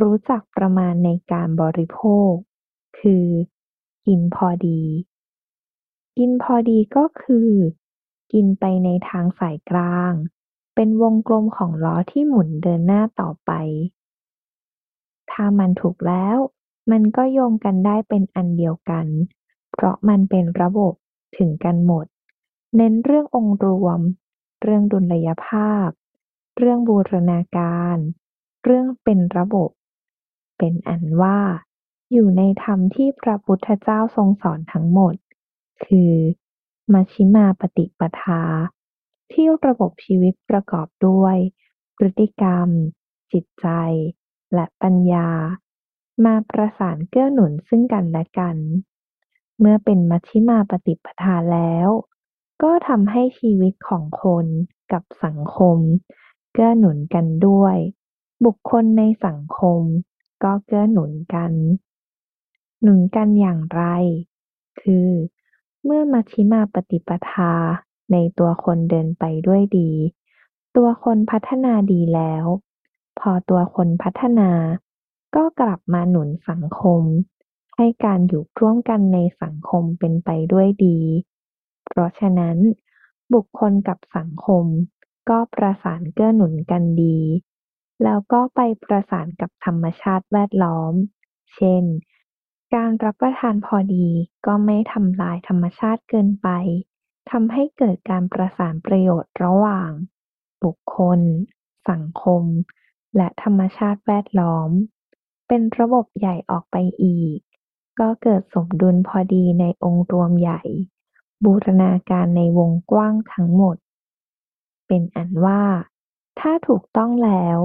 รู้จักประมาณในการบริโภค คือ กินพอดี กินพอดีก็คือ กินไปในทางสายกลาง เป็นวงกลมของล้อที่หมุนเดินหน้าต่อไป ถ้ามันถูกแล้ว มันก็โยงกันได้เป็นอันเดียวกัน เพราะมันเป็นระบบถึงกันหมด เน้นเรื่ององค์รวม เรื่องดุลยภาพ เรื่องบูรณาการ เรื่องเป็นระบบ เป็นอันว่า อยู่ในธรรมที่พระพุทธเจ้าทรงสอนทั้งหมด คือมัชฌิมาปฏิปทา ที่ระบบชีวิตประกอบด้วย พฤติกรรม จิตใจ และปัญญา มาประสานเกื้อหนุนซึ่งกันและกัน เมื่อเป็นมัชฌิมาปฏิปทาแล้ว ก็ทำให้ชีวิตของคนกับสังคม เกื้อหนุนกันด้วย บุคคลในสังคม ก็เกื้อหนุนกัน หนุนกันอย่างไร คือ เมื่อมัชฌิมาปฏิปทา ในตัวคนเดินไปด้วยดี ตัวคนพัฒนาดีแล้ว พอตัวคนพัฒนา ก็กลับมาหนุนสังคม ให้การอยู่ร่วมกันในสังคมเป็นไปด้วยดี เพราะฉะนั้น บุคคลกับสังคม ก็ประสานเกื้อหนุนกันดี แล้วก็ไปประสานกับธรรมชาติแวดล้อม เช่นการรับประทานพอดีก็ไม่ทำลายธรรมชาติเกินไป ทำให้เกิดการประสานประโยชน์ระหว่าง บุคคล สังคม และธรรมชาติแวดล้อม เป็นระบบใหญ่ออกไปอีก ก็เกิดสมดุลพอดีในองค์รวมใหญ่ บูรณาการในวงกว้างทั้งหมด เป็นอันว่า ถ้าถูกต้องแล้ว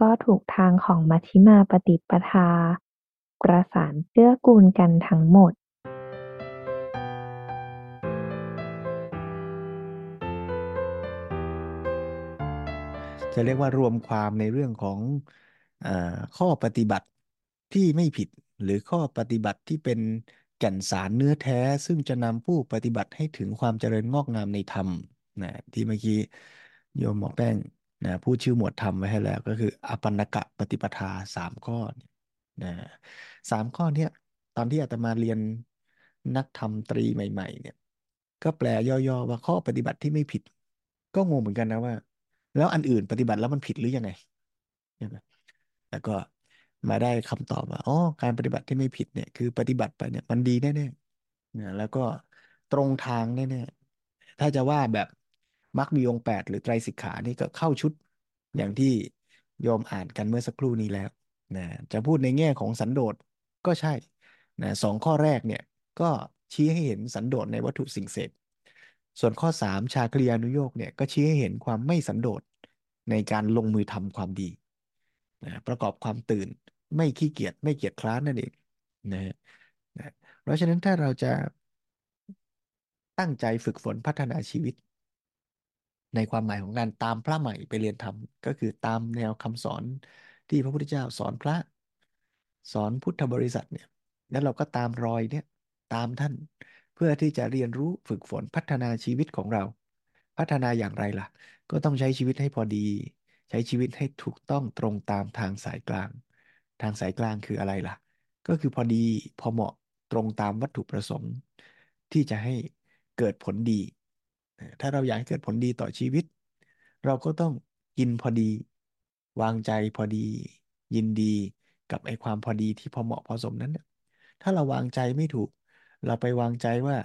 ก็ถูกทางของมัชฌิมาปฏิปทา ประสานเกื้อกูลกันทั้งหมด จะเรียกว่ารวมความในเรื่องของอข้อปฏิบัติที่ไม่ผิด หรือข้อปฏิบัติที่เป็นแก่นสารเนื้อแท้ ซึ่งจะนำผู้ปฏิบัติให้ถึงความเจริญงอกงามในธรรมนะที่เมื่อกี้โยมหมอแป้งนะพูดชื่อหมวดธรรมไว้ให้แล้วก็คืออปันนกะปฏิปทาสามข้อนะสามข้อเนี้ยตอนที่อาตมาเรียนนักธรรมตรีใหม่ ๆ เนี่ย ก็แปลย่อๆว่าข้อปฏิบัติที่ไม่ผิด ก็งงเหมือนกันนะว่า แล้วอันอื่นปฏิบัติแล้วมันผิดหรือยังไงใช่ไหมแล้วก็มาได้คำตอบว่าอ๋อการปฏิบัติที่ไม่ผิดเนี่ย คือปฏิบัติไปเนี่ยมันดีแน่ๆเนี่ยแล้วก็ตรงทางแน่ๆถ้าจะว่าแบบมรรคมีองค์แปดหรือไตรสิกขานี่ก็เข้าชุดอย่างที่โยมอ่านกันเมื่อสักครู่นี้แล้วนะจะพูดในแง่ของสันโดษก็ใช่นะสองข้อแรกเนี่ย ก็ชี้ให้เห็นสันโดษในวัตถุสิ่งเสพ ส่วนข้อ 3 ชาคลียานุโยกเนี่ยก็ชี้ให้เห็นความไม่สันโดษในการลงมือทำความดีนะประกอบความตื่นไม่ขี้เกียจไม่เกียจคร้านนั่นเองนะฮะนะเพราะฉะนั้นถ้าเราจะตั้งใจฝึกฝนพัฒนาชีวิต ในความหมายของการตามพระใหม่ไปเรียนธรรม ก็คือตามแนวคำสอนที่พระพุทธเจ้าสอนพระ สอนพุทธบริษัทเนี่ยแล้วเราก็ตามรอยเนี่ยตามท่าน เพื่อที่จะเรียนรู้ฝึกฝนพัฒนาชีวิตของเรา พัฒนาอย่างไรล่ะ ก็ต้องใช้ชีวิตให้พอดี ใช้ชีวิตให้ถูกต้องตรงตามทางสายกลาง ทางสายกลางคืออะไรล่ะ ก็คือพอดีพอเหมาะตรงตามวัตถุประสงค์ ที่จะให้เกิดผลดี ถ้าเราอยากให้เกิดผลดีต่อชีวิต เราก็ต้องกินพอดี วางใจพอดี ยินดีกับไอ้ความพอดีที่พอเหมาะพอสมนั้น ถ้าเราวางใจไม่ถูก เราไปวางใจว่า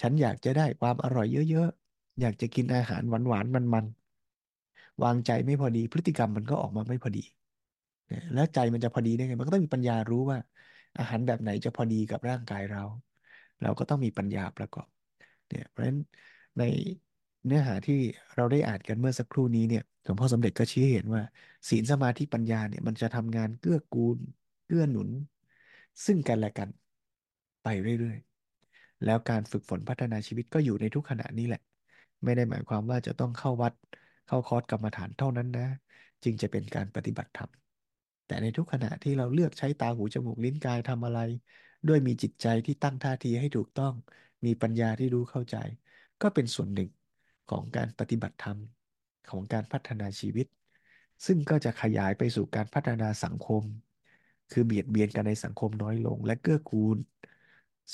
ฉันอยากจะได้ความอร่อยเยอะๆ อยากจะกินอาหารหวานๆ มันๆ วางใจไม่พอดีพฤติกรรมมันก็ออกมาไม่พอดี แล้วใจมันจะพอดีได้ไง มันก็ต้องมีปัญญารู้ว่า อาหารแบบไหนจะพอดีกับร่างกายเรา เราก็ต้องมีปัญญาประกอบเนี่ยเพราะฉะนั้นในเนื้อหาที่เราได้อ่านกันเมื่อสักครู่นี้เนี่ยหลวงพ่อสมเด็จก็ชี้เห็นว่า ศีลสมาธิปัญญาเนี่ยมันจะทำงานเกื้อกูลเกื้อหนุน ซึ่งกันและกันไปเรื่อยๆ แล้วการฝึกฝนพัฒนาชีวิตก็อยู่ในทุกขณะนี้แหละ ไม่ได้หมายความว่าจะต้องเข้าวัด เข้าคอร์สกรรมฐานเท่านั้นนะ จึงจะเป็นการปฏิบัติธรรม แต่ในทุกขณะที่เราเลือกใช้ตาหูจมูกลิ้นกายทำอะไร ด้วยมีจิตใจที่ตั้งท่าทีให้ถูกต้อง มีปัญญาที่รู้เข้าใจ ก็เป็นส่วนหนึ่งของการปฏิบัติธรรมของการพัฒนาชีวิต ซึ่งก็จะขยายไปสู่การพัฒนาสังคม คือเบียดเบียนกันในสังคมน้อยลง และเกื้อกูล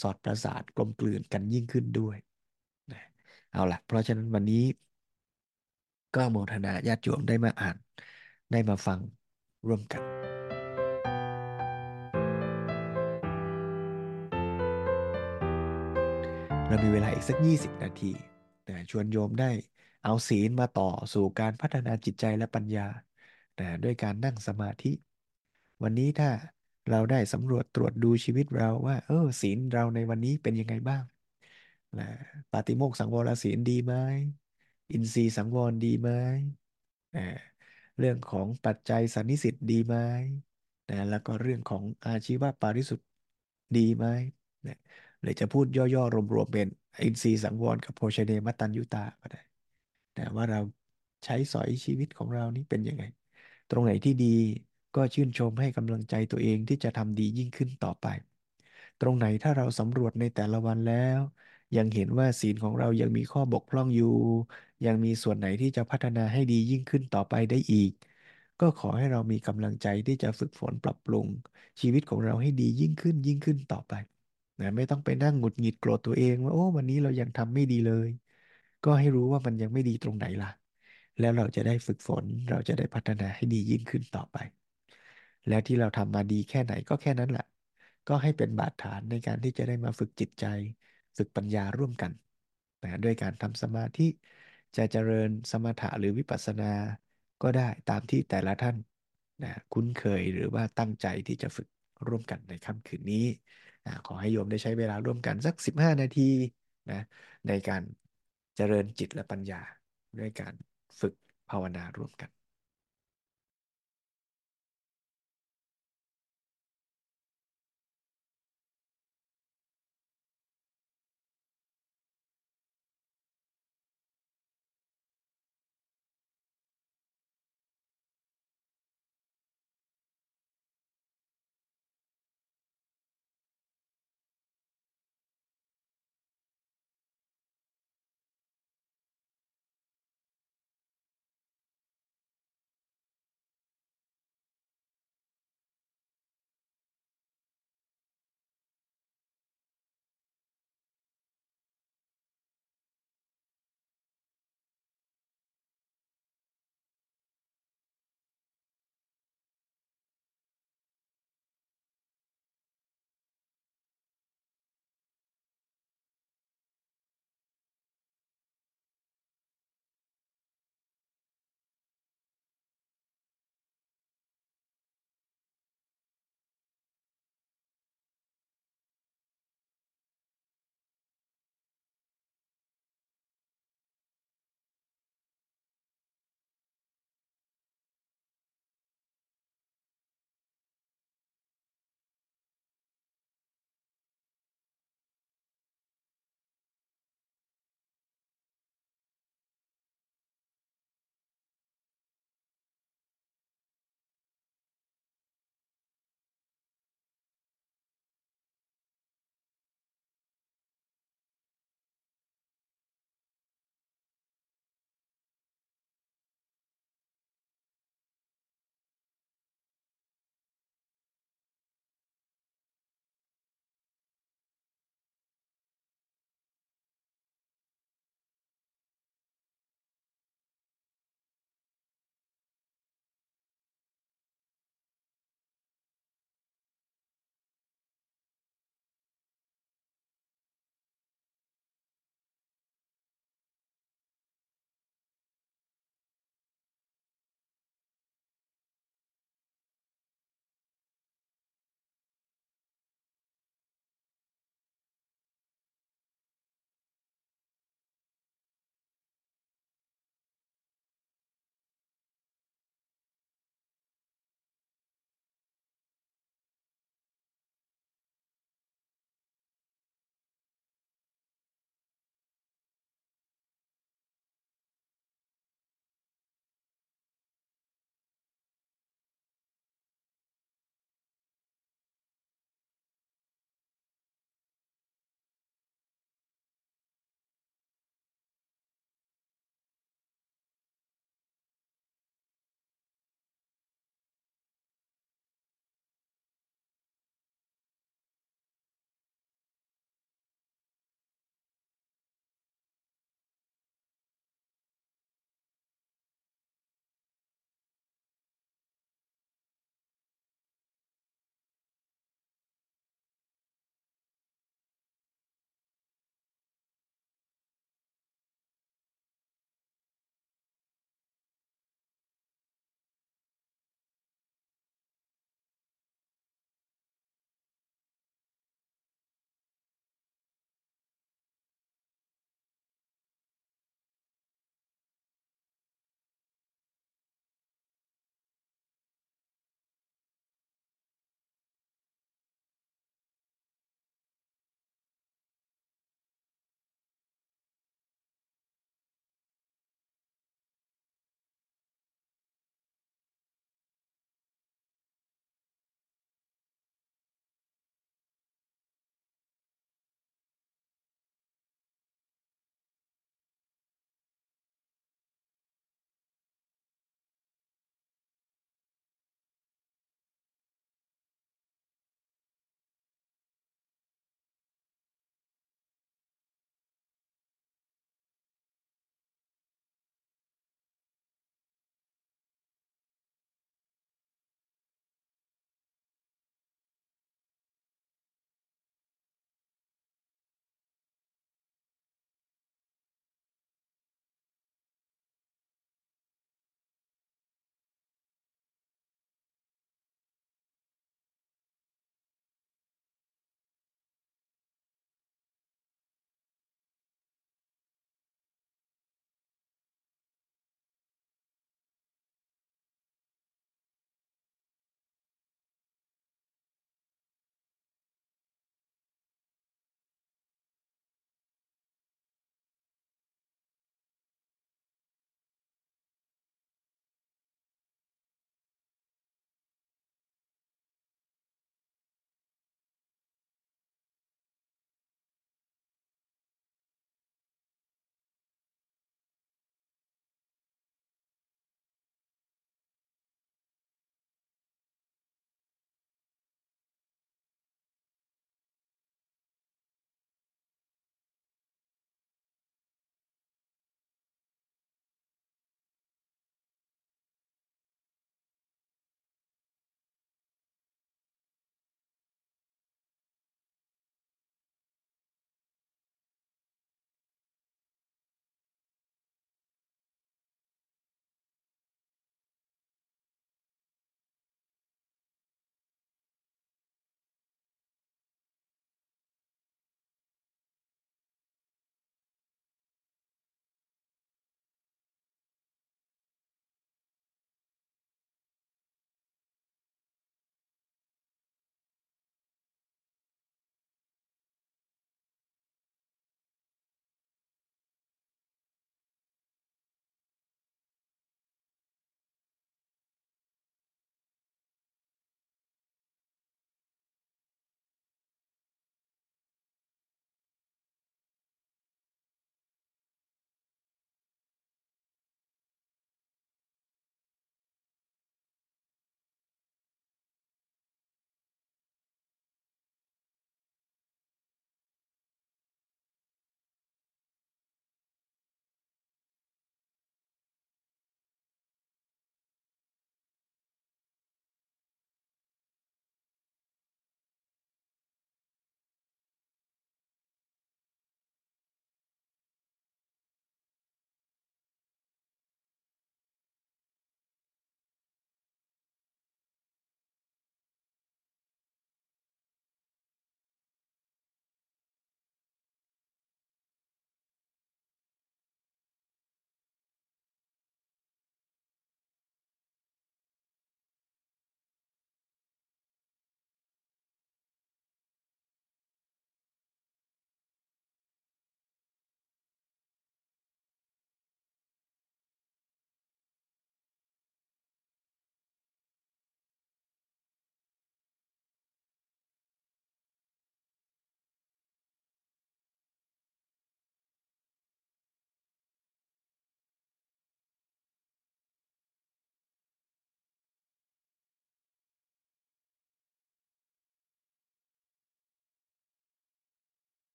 สอดประสานกลมกลืนกันยิ่งขึ้นด้วยนะเอาละเพราะฉะนั้นวันนี้ ก็โมทนาญาติโยมได้มาอ่าน ได้มาฟังร่วมกันเรามีเวลาอีกสัก 20 นาทีนะชวนโยมได้เอาศีลมาต่อสู่การพัฒนาจิตใจและปัญญานะด้วยการนั่งสมาธิ วันนี้ถ้า เราได้สำรวจตรวจดูชีวิตเราว่า เออศีลเราในวันนี้เป็นยังไงบ้างนะปาติโมกข์สังวรศีลดีไหมอินทรีย์สังวรดีไหมนะเรื่องของปัจจัยสันนิสิตดีไหมนะแล้วก็เรื่องของอาชีวะปาริสุทธิ์ดีไหมนะหรือจะพูดย่อๆ รวมๆเป็นอินทรีย์สังวรกับโภชเนมัตตัญญุตาก็ได้แต่ว่าเราใช้สอยชีวิตของเรานี้เป็นยังไง ตรงไหนที่ดี ก็ชื่นชมให้กำลังใจตัวเองที่จะทำดียิ่งขึ้นต่อไป ตรงไหนถ้าเราสำรวจในแต่ละวันแล้ว ยังเห็นว่าศีลของเรายังมีข้อบกพร่องอยู่ ยังมีส่วนไหนที่จะพัฒนาให้ดียิ่งขึ้นต่อไปได้อีก ก็ขอให้เรามีกำลังใจที่จะฝึกฝนปรับปรุง ชีวิตของเราให้ดียิ่งขึ้นยิ่งขึ้นต่อไปนะไม่ต้องไปนั่งหงุดหงิดโกรธตัวเองว่าโอ้วันนี้เรายังทำไม่ดีเลย ก็ให้รู้ว่ามันยังไม่ดีตรงไหนล่ะ แล้วเราจะได้ฝึกฝนเราจะได้พัฒนาให้ดียิ่งขึ้นต่อไป แล้วที่เราทำมาดีแค่ไหนก็แค่นั้นแหละ ก็ให้เป็นบาดฐานในการที่จะได้มาฝึกจิตใจ ฝึกปัญญาร่วมกันนะด้วยการทำสมาธิจะเจริญสมถะหรือวิปัสสนาก็ได้ตามที่แต่ละท่านนะคุ้นเคยหรือว่าตั้งใจที่จะฝึกร่วมกันในค่ำคืนนี้นะขอให้โยมได้ใช้เวลาร่วมกันสัก 15 นาทีนะในการเจริญจิตและปัญญาด้วยการฝึกภาวนาร่วมกัน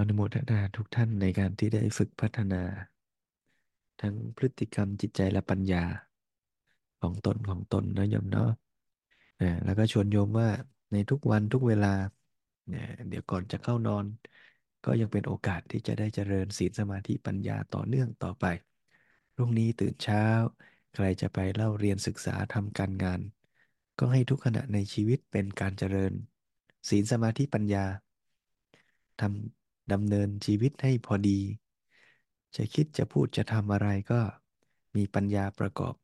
อนุโมทนาทุกท่านในการที่ได้ฝึกพัฒนา ทั้งพฤติกรรมจิตใจและปัญญาของตนของตนนะโยมเนาะนะแล้วก็ชวนโยมว่าในทุกวันทุกเวลาเนี่ยเดี๋ยวก่อนจะเข้านอน ก็ยังเป็นโอกาสที่จะได้เจริญศีลสมาธิปัญญาต่อเนื่องต่อไปพรุ่งนี้ตื่นเช้า ใครจะไปเล่าเรียนศึกษาทำการงาน ก็ให้ทุกขณะในชีวิตเป็นการเจริญ ศีลสมาธิปัญญาทำ ดำเนินชีวิตให้พอดี จะคิดจะพูดจะทำอะไรก็มีปัญญาประกอบ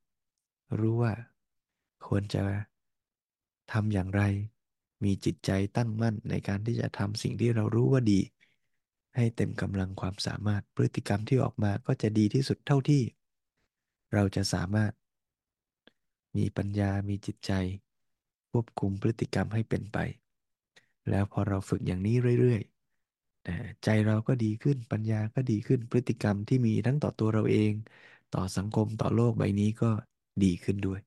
รู้ว่าควรจะทำอย่างไร มีจิตใจตั้งมั่นในการที่จะทำสิ่งที่เรารู้ว่าดี ให้เต็มกำลังความสามารถพฤติกรรมที่ออกมาก็จะดีที่สุดเท่าที่ เราจะสามารถ มีปัญญามีจิตใจ ควบคุมพฤติกรรมให้เป็นไป แล้วพอเราฝึกอย่างนี้เรื่อยๆ นะใจเราก็ดีขึ้นปัญญาก็ดีขึ้นพฤติกรรมที่มีทั้งต่อตัวเราเอง ต่อสังคมต่อโลกใบนี้ก็ดีขึ้นด้วย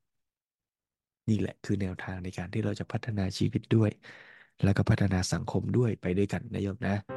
นี่แหละคือแนวทางในการที่เราจะพัฒนาชีวิตด้วย แล้วก็พัฒนาสังคมด้วยไปด้วยกันนะโยมนะ